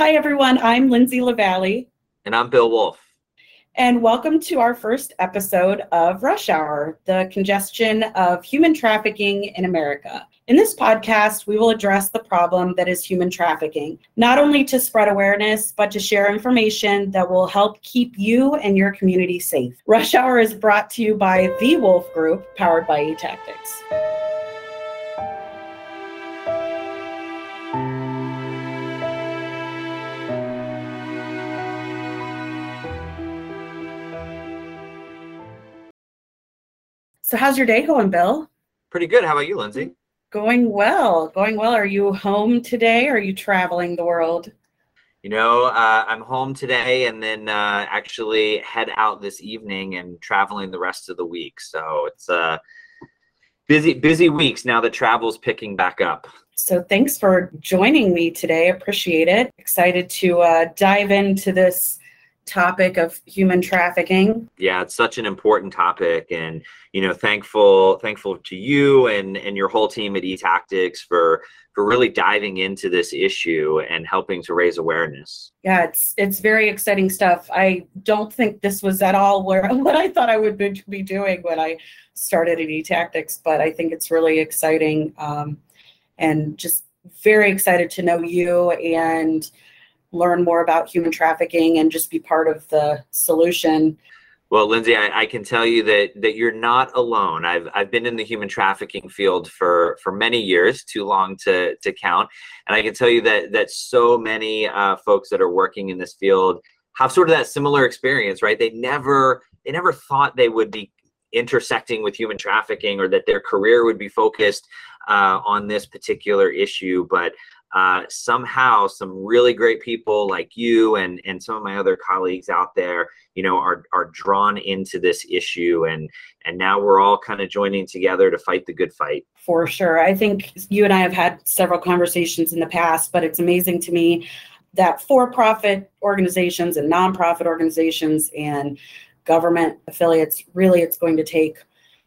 Hi, everyone. I'm Lindsay LaValle. And I'm Bill Woolf. And welcome to our first episode of Rush Hour, the congestion of human trafficking in America. In this podcast, we will address the problem that is human trafficking, not only to spread awareness, but to share information that will help keep you and your community safe. Rush Hour is brought to you by The Woolf Group, powered by eTactics. So, how's your day going, Bill? Pretty good. How about you, Lindsay? Going well. Going well. Are you home today? Or are you traveling the world? You know, uh, I'm home today and then uh, actually head out this evening and traveling the rest of the week. So it's uh, busy, busy weeks now that travel's picking back up. So thanks for joining me today. Appreciate it. Excited to uh, dive into this topic of human trafficking. Yeah, it's such an important topic and you know, thankful thankful to you and and your whole team at eTactics for for really diving into this issue and helping to raise awareness. Yeah, it's it's very exciting stuff. I don't think this was at all where what I thought I would be doing when I started at eTactics, but I think it's really exciting um, and just very excited to know you and learn more about human trafficking and just be part of the solution. Well, Lindsay, I, I, can tell you that that you're not alone. I've I've been in the human trafficking field for for many years, too long to to count, and I can tell you that that so many uh, folks that are working in this field have sort of that similar experience, right? They never they never thought they would be intersecting with human trafficking or that their career would be focused uh, on this particular issue, but uh, somehow some really great people like you and and some of my other colleagues out there you know are are drawn into this issue and and now we're all kind of joining together to fight the good fight. For sure. I think you and i have had several conversations in the past but it's amazing to me that for-profit organizations and nonprofit organizations and government affiliates really it's going to take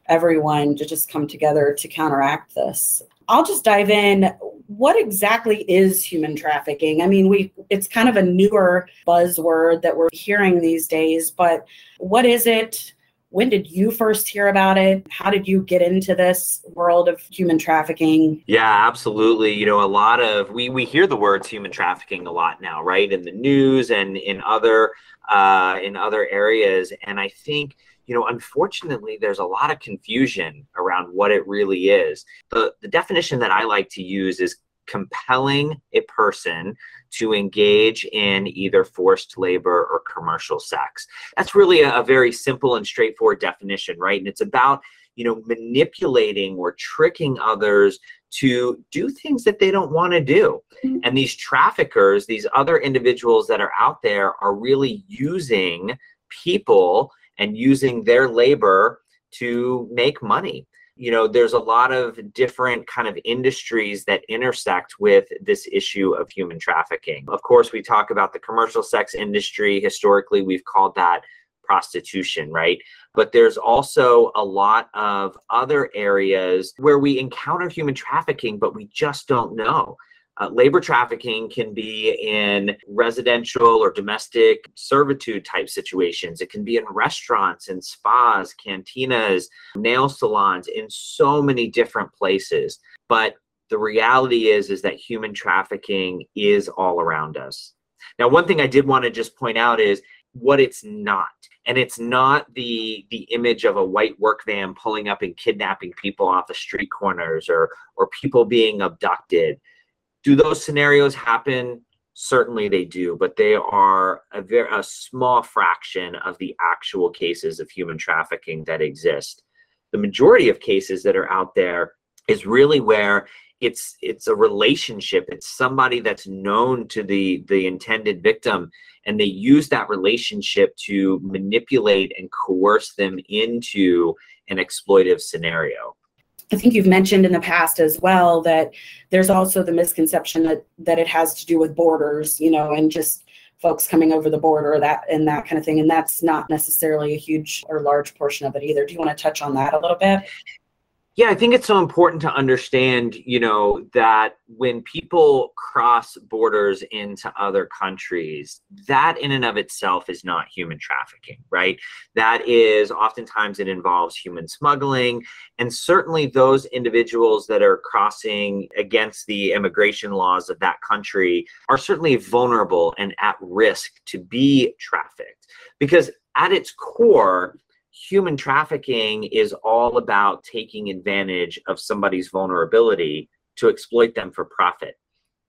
everyone to just come together to counteract this I'll just dive in. What exactly is human trafficking? I mean, we it's kind of a newer buzzword that we're hearing these days, but what is it? When did you first hear about it? How did you get into this world of human trafficking? Yeah, absolutely. You know, a lot of we we hear the words human trafficking a lot now, right? In the news and in other uh, in other areas, and I think you know, unfortunately, there's a lot of confusion around what it really is. The, the definition that I like to use is compelling a person to engage in either forced labor or commercial sex. That's really a, a very simple and straightforward definition, right? And it's about you know manipulating or tricking others to do things that they don't want to do. Mm-hmm. And these traffickers, these other individuals that are out there, are really using people and using their labor to make money. You know there's a lot of different kind of industries that intersect with this issue of human trafficking. Of course we talk about the commercial sex industry. Historically we've called that prostitution right? But there's also a lot of other areas where we encounter human trafficking but we just don't know uh, labor trafficking can be in residential or domestic servitude type situations. It can be in restaurants and spas, cantinas, nail salons, in so many different places. But the reality is is that human trafficking is all around us. Now, one thing I did want to just point out is what it's not and it's not the the image of a white work van pulling up and kidnapping people off the street corners or or people being abducted do those scenarios happen? Certainly they do, but they are a very a small fraction of the actual cases of human trafficking that exist. The majority of cases that are out there is really where it's it's a relationship it's somebody that's known to the the intended victim and they use that relationship to manipulate and coerce them into an exploitive scenario I think you've mentioned in the past as well that there's also the misconception that that it has to do with borders, you know, and just folks coming over the border that and that kind of thing. And that's not necessarily a huge or large portion of it either. Do you want to touch on that a little bit? Yeah, I think it's so important to understand, you know, that when people cross borders into other countries, that in and of itself is not human trafficking, right? That is oftentimes it involves human smuggling. And certainly those individuals that are crossing against the immigration laws of that country are certainly vulnerable and at risk to be trafficked. Because at its core, human trafficking is all about taking advantage of somebody's vulnerability to exploit them for profit.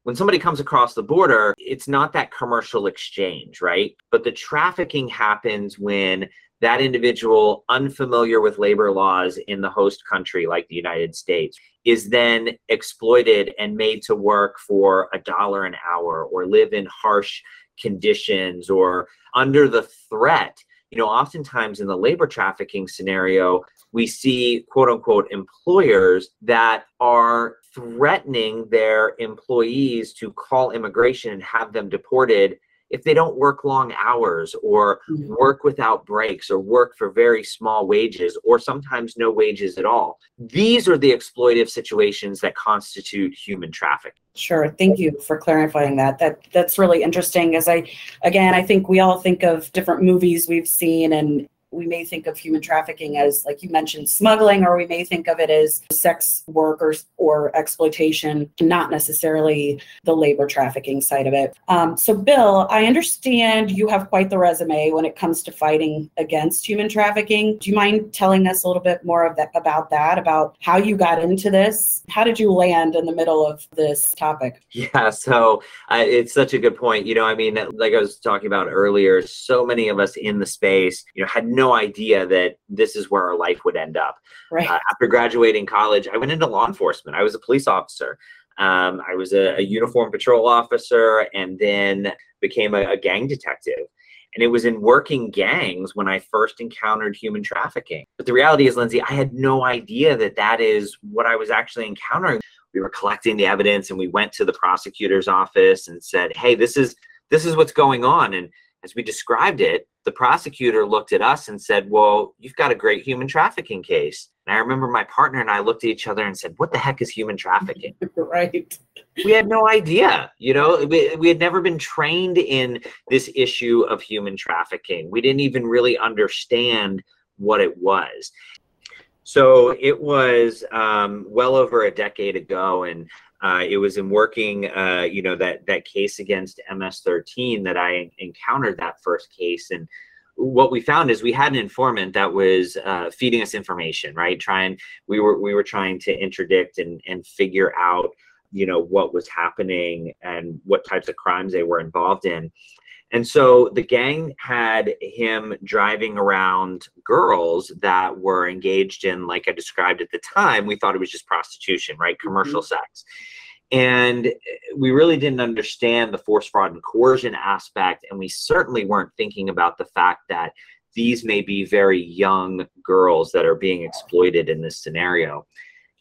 When somebody comes across the border, it's not that commercial exchange, right? But the trafficking happens when that individual, unfamiliar with labor laws in the host country like the United States, is then exploited and made to work for a dollar an hour or live in harsh conditions or under the threat you know, oftentimes in the labor trafficking scenario, we see quote unquote employers that are threatening their employees to call immigration and have them deported if they don't work long hours or mm-hmm. work without breaks or work for very small wages or sometimes no wages at all. These are the exploitive situations that constitute human trafficking. Sure. Thank you for clarifying that. That that's really interesting as I again I think we all think of different movies we've seen and we may think of human trafficking as, like you mentioned, smuggling, or we may think of it as sex workers or exploitation, not necessarily the labor trafficking side of it. Um, so, Bill, I understand you have quite the resume when it comes to fighting against human trafficking. Do you mind telling us a little bit more of that about that, about how you got into this? How did you land in the middle of this topic? Yeah, so uh, it's such a good point. You know, I mean, like I was talking about earlier, so many of us in the space, you know, had no no idea that this is where our life would end up. Right. Uh, after graduating college, I went into law enforcement. I was a police officer. Um, I was a, a uniform patrol officer and then became a, a gang detective. And it was in working gangs when I first encountered human trafficking. But the reality is, Lindsay, I had no idea that that is what I was actually encountering. We were collecting the evidence and we went to the prosecutor's office and said, hey, this is this is what's going on. And as we described it, the prosecutor looked at us and said, Well, you've got a great human trafficking case. And I remember my partner and I looked at each other and said, What the heck is human trafficking? right. We had no idea. You know, we, we had never been trained in this issue of human trafficking. We didn't even really understand what it was. So it was um, well over a decade ago, and uh, it was in working, uh, you know, that that case against MS-13 that I encountered that first case, and what we found is we had an informant that was uh, feeding us information, right? Trying, we were we were trying to interdict and and figure out, you know, what was happening and what types of crimes they were involved in. And so the gang had him driving around girls that were engaged in, like I described at the time, we thought it was just prostitution, right? Commercial mm-hmm. sex. And we really didn't understand the force, fraud, and coercion aspect. And we certainly weren't thinking about the fact that these may be very young girls that are being exploited in this scenario.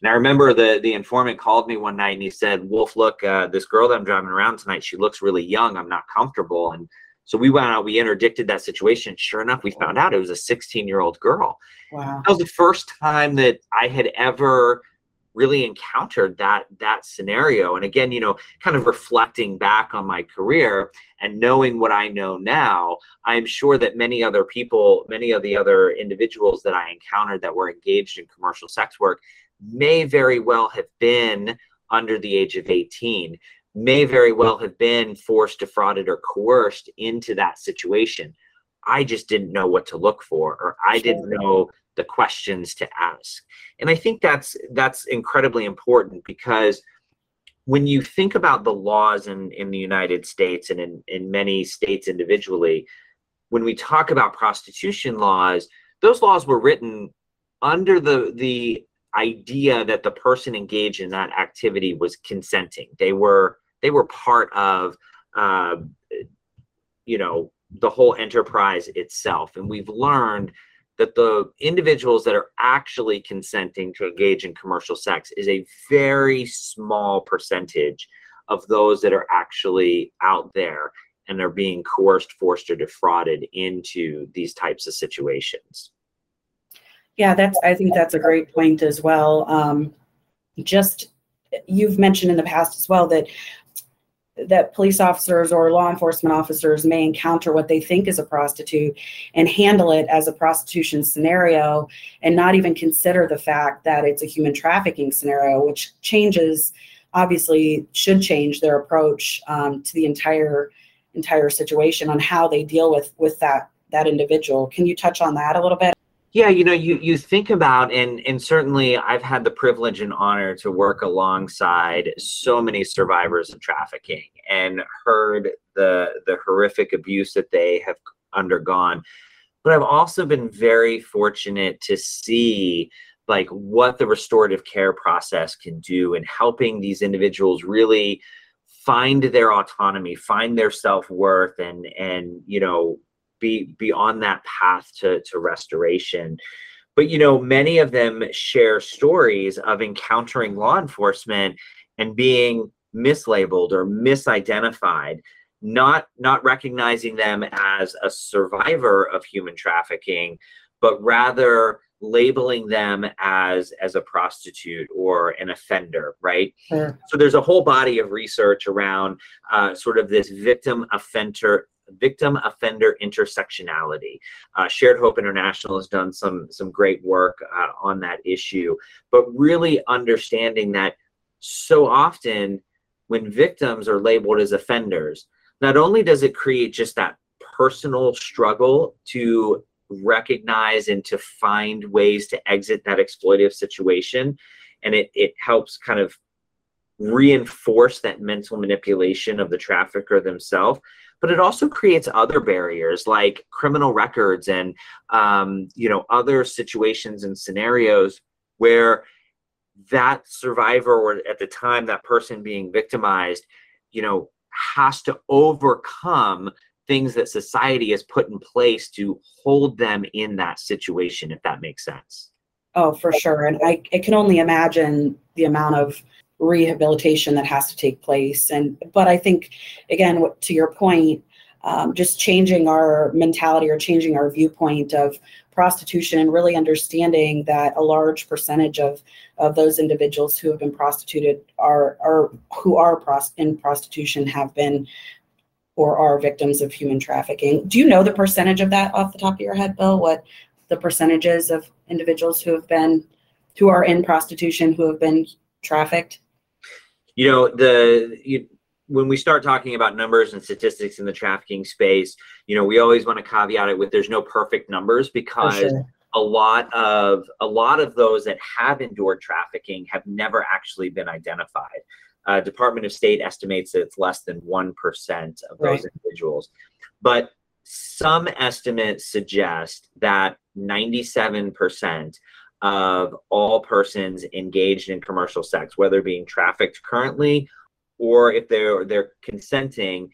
And I remember the the informant called me one night and he said, "Woolf, look, uh, this girl that I'm driving around tonight, she looks really young. I'm not comfortable." And so we went out, we interdicted that situation. Sure enough, we found out it was a 16 year old girl. Wow. That was the first time that I had ever really encountered that that scenario and again you know kind of reflecting back on my career and knowing what i know now i'm sure that many other people many of the other individuals that i encountered that were engaged in commercial sex work may very well have been under the age of 18 may very well have been forced, defrauded, or coerced into that situation. I just didn't know what to look for, or I didn't know the questions to ask. And I think that's that's incredibly important because when you think about the laws in, in the United States and in, in many states individually, when we talk about prostitution laws, those laws were written under the the idea that the person engaged in that activity was consenting. They were they were part of uh, you know the whole enterprise itself and we've learned that the individuals that are actually consenting to engage in commercial sex is a very small percentage of those that are actually out there and are being coerced, forced, or defrauded into these types of situations. Yeah, that's I think that's a great point as well. Um, just you've mentioned in the past as well that that police officers or law enforcement officers may encounter what they think is a prostitute and handle it as a prostitution scenario and not even consider the fact that it's a human trafficking scenario, which changes, obviously, should change their approach um, to the entire entire situation on how they deal with with that that individual. Can you touch on that a little bit? Yeah, you know, you you think about and and certainly I've had the privilege and honor to work alongside so many survivors of trafficking and heard the the horrific abuse that they have undergone. But I've also been very fortunate to see like what the restorative care process can do in helping these individuals really find their autonomy, find their self-worth and and you know be be on that path to to restoration but you know many of them share stories of encountering law enforcement and being mislabeled or misidentified not not recognizing them as a survivor of human trafficking but rather labeling them as as a prostitute or an offender right sure. so there's a whole body of research around uh, sort of this victim offender victim offender intersectionality. Uh, Shared Hope International has done some some great work uh, on that issue, but really understanding that so often when victims are labeled as offenders, not only does it create just that personal struggle to recognize and to find ways to exit that exploitative situation, and it it helps kind of reinforce that mental manipulation of the trafficker themselves but it also creates other barriers like criminal records and um, you know other situations and scenarios where that survivor or at the time that person being victimized you know has to overcome things that society has put in place to hold them in that situation if that makes sense. Oh for sure. And i, I can only imagine the amount of rehabilitation that has to take place and but i think again to your point um, just changing our mentality or changing our viewpoint of prostitution and really understanding that a large percentage of of those individuals who have been prostituted are are who are in prostitution have been or are victims of human trafficking. Do you know the percentage of that off the top of your head, Bill? What the percentages of individuals who have been who are in prostitution who have been trafficked? You know, the you, when we start talking about numbers and statistics in the trafficking space, you know, we always want to caveat it with there's no perfect numbers because sure. a lot of a lot of those that have endured trafficking have never actually been identified. Uh, Department of State estimates that it's less than one percent of those right. individuals, but some estimates suggest that 97 percent of all persons engaged in commercial sex, whether being trafficked currently or if they're they're consenting,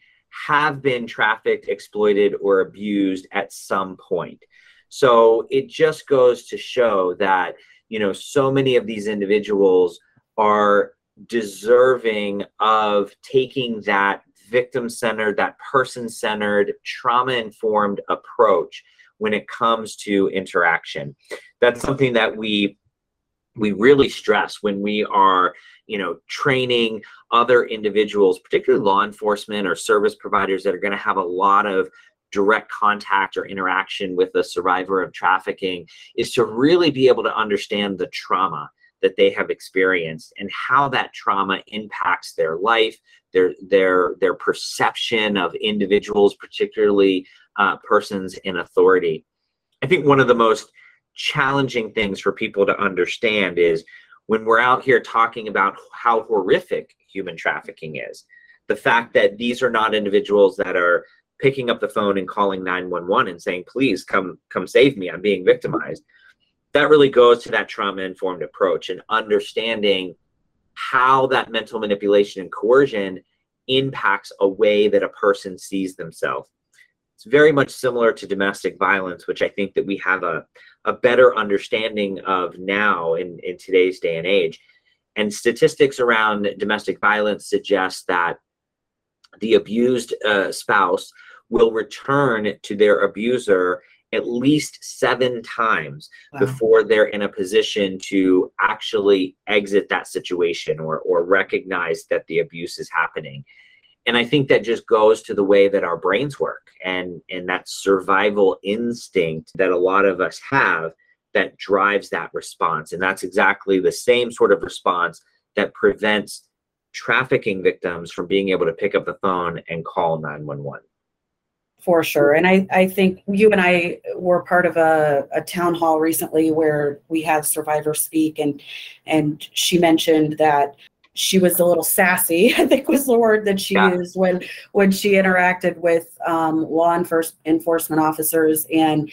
have been trafficked, exploited, or abused at some point. So it just goes to show that you know so many of these individuals are deserving of taking that victim centered, that person centered, trauma informed approach when it comes to interaction. That's something that we we really stress when we are you know training other individuals particularly law enforcement or service providers that are going to have a lot of direct contact or interaction with a survivor of trafficking is to really be able to understand the trauma that they have experienced and how that trauma impacts their life their their their perception of individuals particularly uh, persons in authority. I think one of the most challenging things for people to understand is when we're out here talking about how horrific human trafficking is, the fact that these are not individuals that are picking up the phone and calling 911 and saying, please come come save me, I'm being victimized. That really goes to that trauma informed approach and understanding how that mental manipulation and coercion impacts a way that a person sees themselves. It's very much similar to domestic violence, which I think that we have a, a better understanding of now in, in today's day and age. And statistics around domestic violence suggest that the abused uh, spouse will return to their abuser at least seven times wow. before they're in a position to actually exit that situation or, or recognize that the abuse is happening. And I think that just goes to the way that our brains work and, and that survival instinct that a lot of us have that drives that response. And that's exactly the same sort of response that prevents trafficking victims from being able to pick up the phone and call 911 for sure and i i think you and i were part of a, a town hall recently where we had survivors speak and and she mentioned that she was a little sassy i think was the word that she yeah. used when when she interacted with um, law enforcement officers and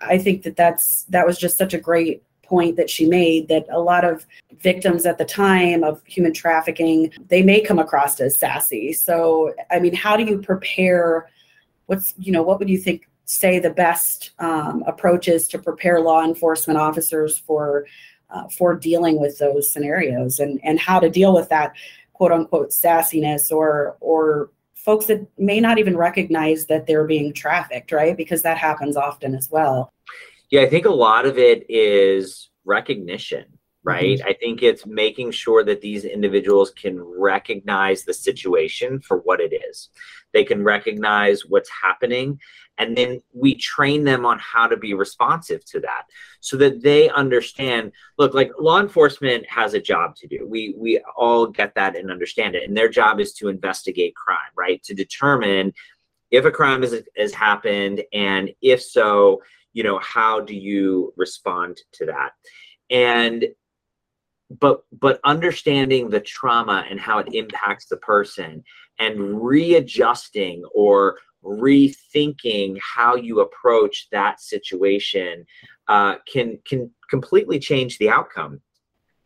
i think that that's that was just such a great point that she made that a lot of victims at the time of human trafficking they may come across as sassy so i mean how do you prepare what's you know what would you think say the best um, approaches to prepare law enforcement officers for uh, for dealing with those scenarios and and how to deal with that quote unquote sassiness or or folks that may not even recognize that they're being trafficked right because that happens often as well yeah, I think a lot of it is recognition, right? Mm-hmm. I think it's making sure that these individuals can recognize the situation for what it is. They can recognize what's happening, and then we train them on how to be responsive to that so that they understand look like law enforcement has a job to do. We we all get that and understand it and their job is to investigate crime right? To determine if a crime has, has happened and if so you know how do you respond to that? And but but understanding the trauma and how it impacts the person and readjusting or rethinking how you approach that situation uh, can can completely change the outcome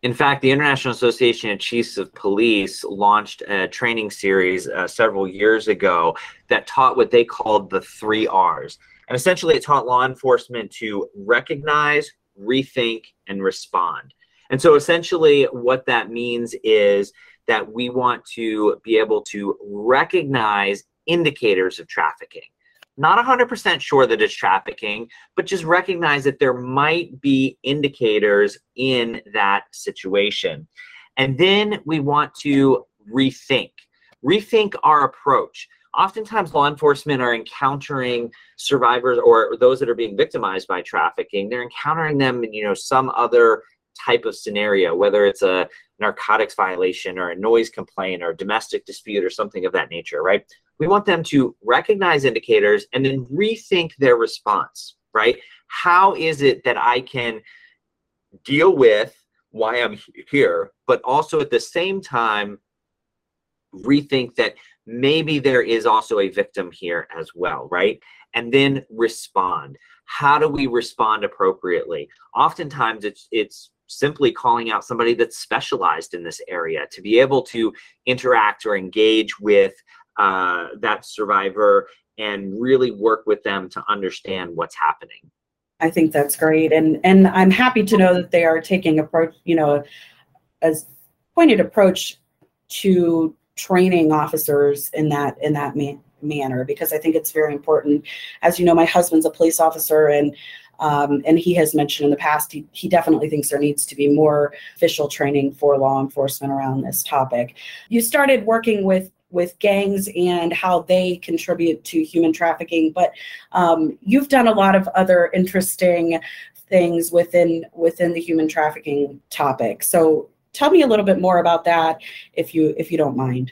in fact, the International Association of Chiefs of Police launched a training series uh, several years ago that taught what they called the three R's. And essentially, it taught law enforcement to recognize, rethink, and respond. And so, essentially, what that means is that we want to be able to recognize indicators of trafficking. Not 100% sure that it's trafficking, but just recognize that there might be indicators in that situation. And then we want to rethink, rethink our approach oftentimes law enforcement are encountering survivors or those that are being victimized by trafficking they're encountering them in you know some other type of scenario whether it's a narcotics violation or a noise complaint or a domestic dispute or something of that nature right we want them to recognize indicators and then rethink their response right how is it that i can deal with why i'm here but also at the same time rethink that maybe there is also a victim here as well, right? And then respond. How do we respond appropriately? Oftentimes it's it's simply calling out somebody that's specialized in this area to be able to interact or engage with uh, that survivor and really work with them to understand what's happening. I think that's great, and and I'm happy to know that they are taking approach, you know, as pointed approach to training officers in that in that ma- manner because I think it's very important. As you know, my husband's a police officer and um, and he has mentioned in the past he, he definitely thinks there needs to be more official training for law enforcement around this topic. You started working with with gangs and how they contribute to human trafficking, but um, you've done a lot of other interesting things within within the human trafficking topic. So tell me a little bit more about that if you if you don't mind.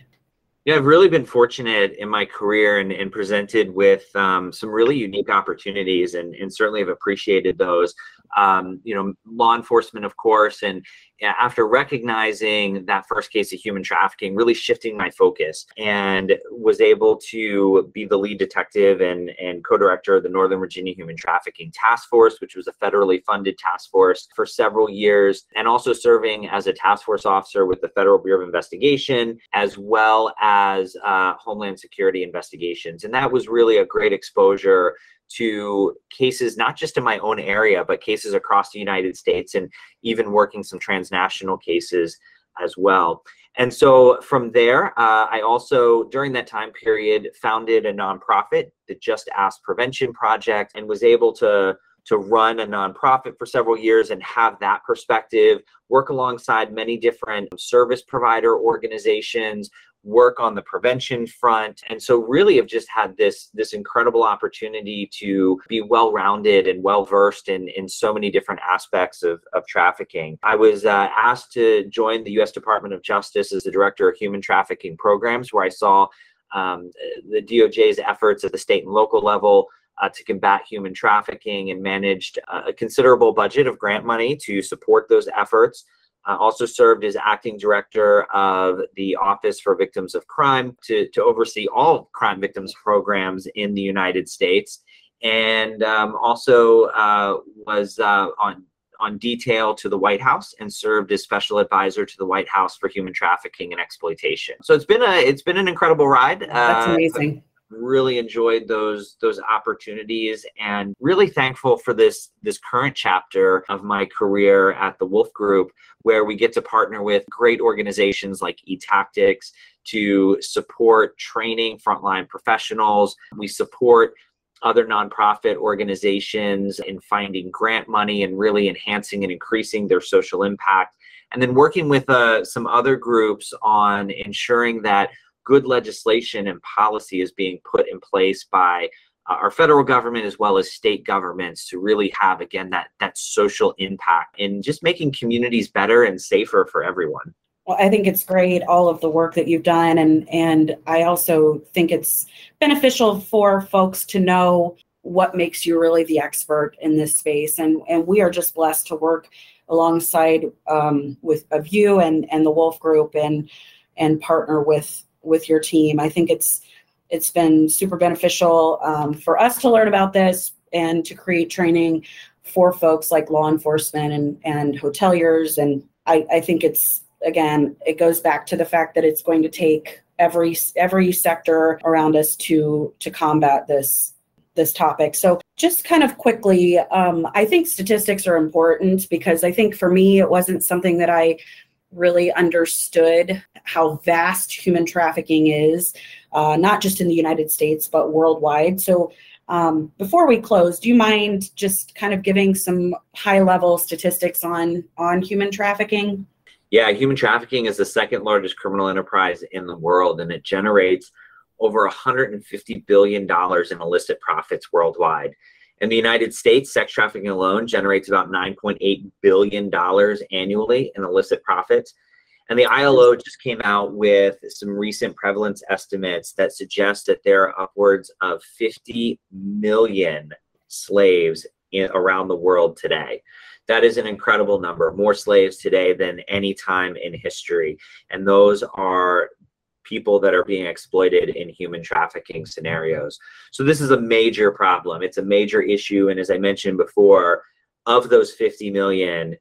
Yeah i've really been fortunate in my career and, and presented with um, some really unique opportunities and, and certainly have appreciated those um, you know law enforcement of course and after recognizing that first case of human trafficking, really shifting my focus and was able to be the lead detective and, and co director of the Northern Virginia Human Trafficking Task Force, which was a federally funded task force for several years, and also serving as a task force officer with the Federal Bureau of Investigation, as well as uh, Homeland Security investigations. And that was really a great exposure to cases not just in my own area, but cases across the United States and even working some transnational cases as well. And so from there, uh, I also, during that time period, founded a nonprofit, the Just Ask Prevention Project, and was able to to run a nonprofit for several years and have that perspective, work alongside many different service provider organizations, work on the prevention front. And so really have just had this this incredible opportunity to be well rounded and well versed in in so many different aspects of, of trafficking. I was uh, asked to join the u.s department of justice as the director of human trafficking programs where i saw um, the doj's efforts at the state and local level uh, to combat human trafficking and managed a considerable budget of grant money to support those efforts uh, also served as acting director of the Office for Victims of Crime to, to oversee all crime victims programs in the United States, and um, also uh, was uh, on on detail to the White House and served as special advisor to the White House for human trafficking and exploitation. So it's been a it's been an incredible ride. That's uh, amazing really enjoyed those those opportunities and really thankful for this this current chapter of my career at the woolf group where we get to partner with great organizations like eTactics to support training frontline professionals. We support other nonprofit organizations in finding grant money and really enhancing and increasing their social impact. And then working with uh, some other groups on ensuring that good legislation and policy is being put in place by uh, our federal government as well as state governments to really have again that that social impact in just making communities better and safer for everyone. Well i think it's great all of the work that you've done and and i also think it's beneficial for folks to know what makes you really the expert in this space and and we are just blessed to work alongside um, with of you and and the woolf group and and partner with with your team. I think it's it's been super beneficial um, for us to learn about this and to create training for folks like law enforcement and and hoteliers. And I, I think it's again, it goes back to the fact that it's going to take every every sector around us to to combat this this topic. So just kind of quickly, um, I think statistics are important because I think for me it wasn't something that I really understood how vast human trafficking is, uh, not just in the United States, but worldwide. So, um, before we close, do you mind just kind of giving some high level statistics on, on human trafficking? Yeah, human trafficking is the second largest criminal enterprise in the world, and it generates over $150 billion in illicit profits worldwide. In the United States, sex trafficking alone generates about $9.8 billion annually in illicit profits. And the ILO just came out with some recent prevalence estimates that suggest that there are upwards of 50 million slaves in, around the world today. That is an incredible number, more slaves today than any time in history. And those are people that are being exploited in human trafficking scenarios. So this is a major problem. It's a major issue. And as I mentioned before, of those 50 million,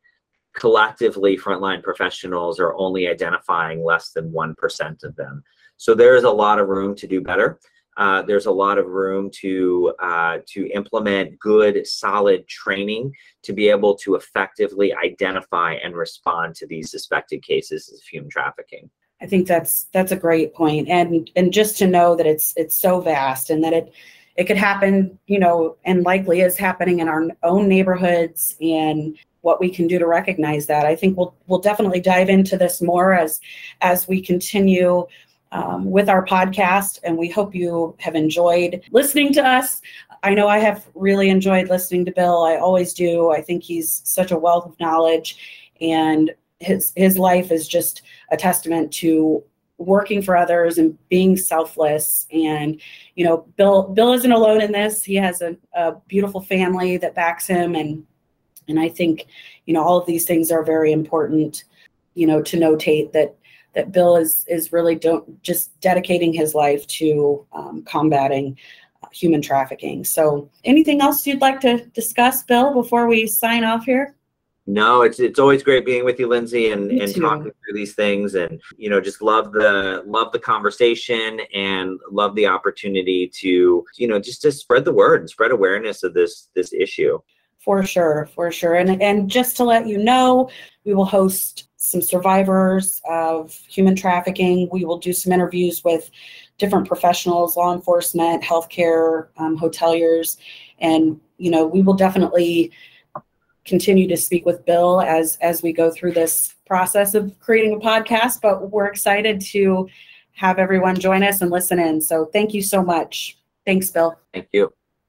collectively frontline professionals are only identifying less than 1% of them. So there is a lot of room to do better. Uh, there's a lot of room to uh, to implement good, solid training to be able to effectively identify and respond to these suspected cases of human trafficking. I think that's that's a great point, and and just to know that it's it's so vast and that it it could happen, you know, and likely is happening in our own neighborhoods and what we can do to recognize that. I think we'll we'll definitely dive into this more as as we continue um, with our podcast, and we hope you have enjoyed listening to us. I know I have really enjoyed listening to Bill. I always do. I think he's such a wealth of knowledge, and his his life is just a testament to working for others and being selfless. And you know bill bill isn't alone in this. He has a, a beautiful family that backs him. And and i think you know all of these things are very important you know to notate that that bill is is really don't just dedicating his life to um, combating human trafficking. So anything else you'd like to discuss bill before we sign off here no, it's it's always great being with you, Lindsay, and, and talking through these things, and you know, just love the love the conversation and love the opportunity to you know just to spread the word and spread awareness of this this issue. For sure, for sure, and and just to let you know, we will host some survivors of human trafficking. We will do some interviews with different professionals, law enforcement, healthcare, um, hoteliers, and you know we will definitely continue to speak with Bill as as we go through this process of creating a podcast. But we're excited to have everyone join us and listen in. So thank you so much. Thanks, Bill. Thank you.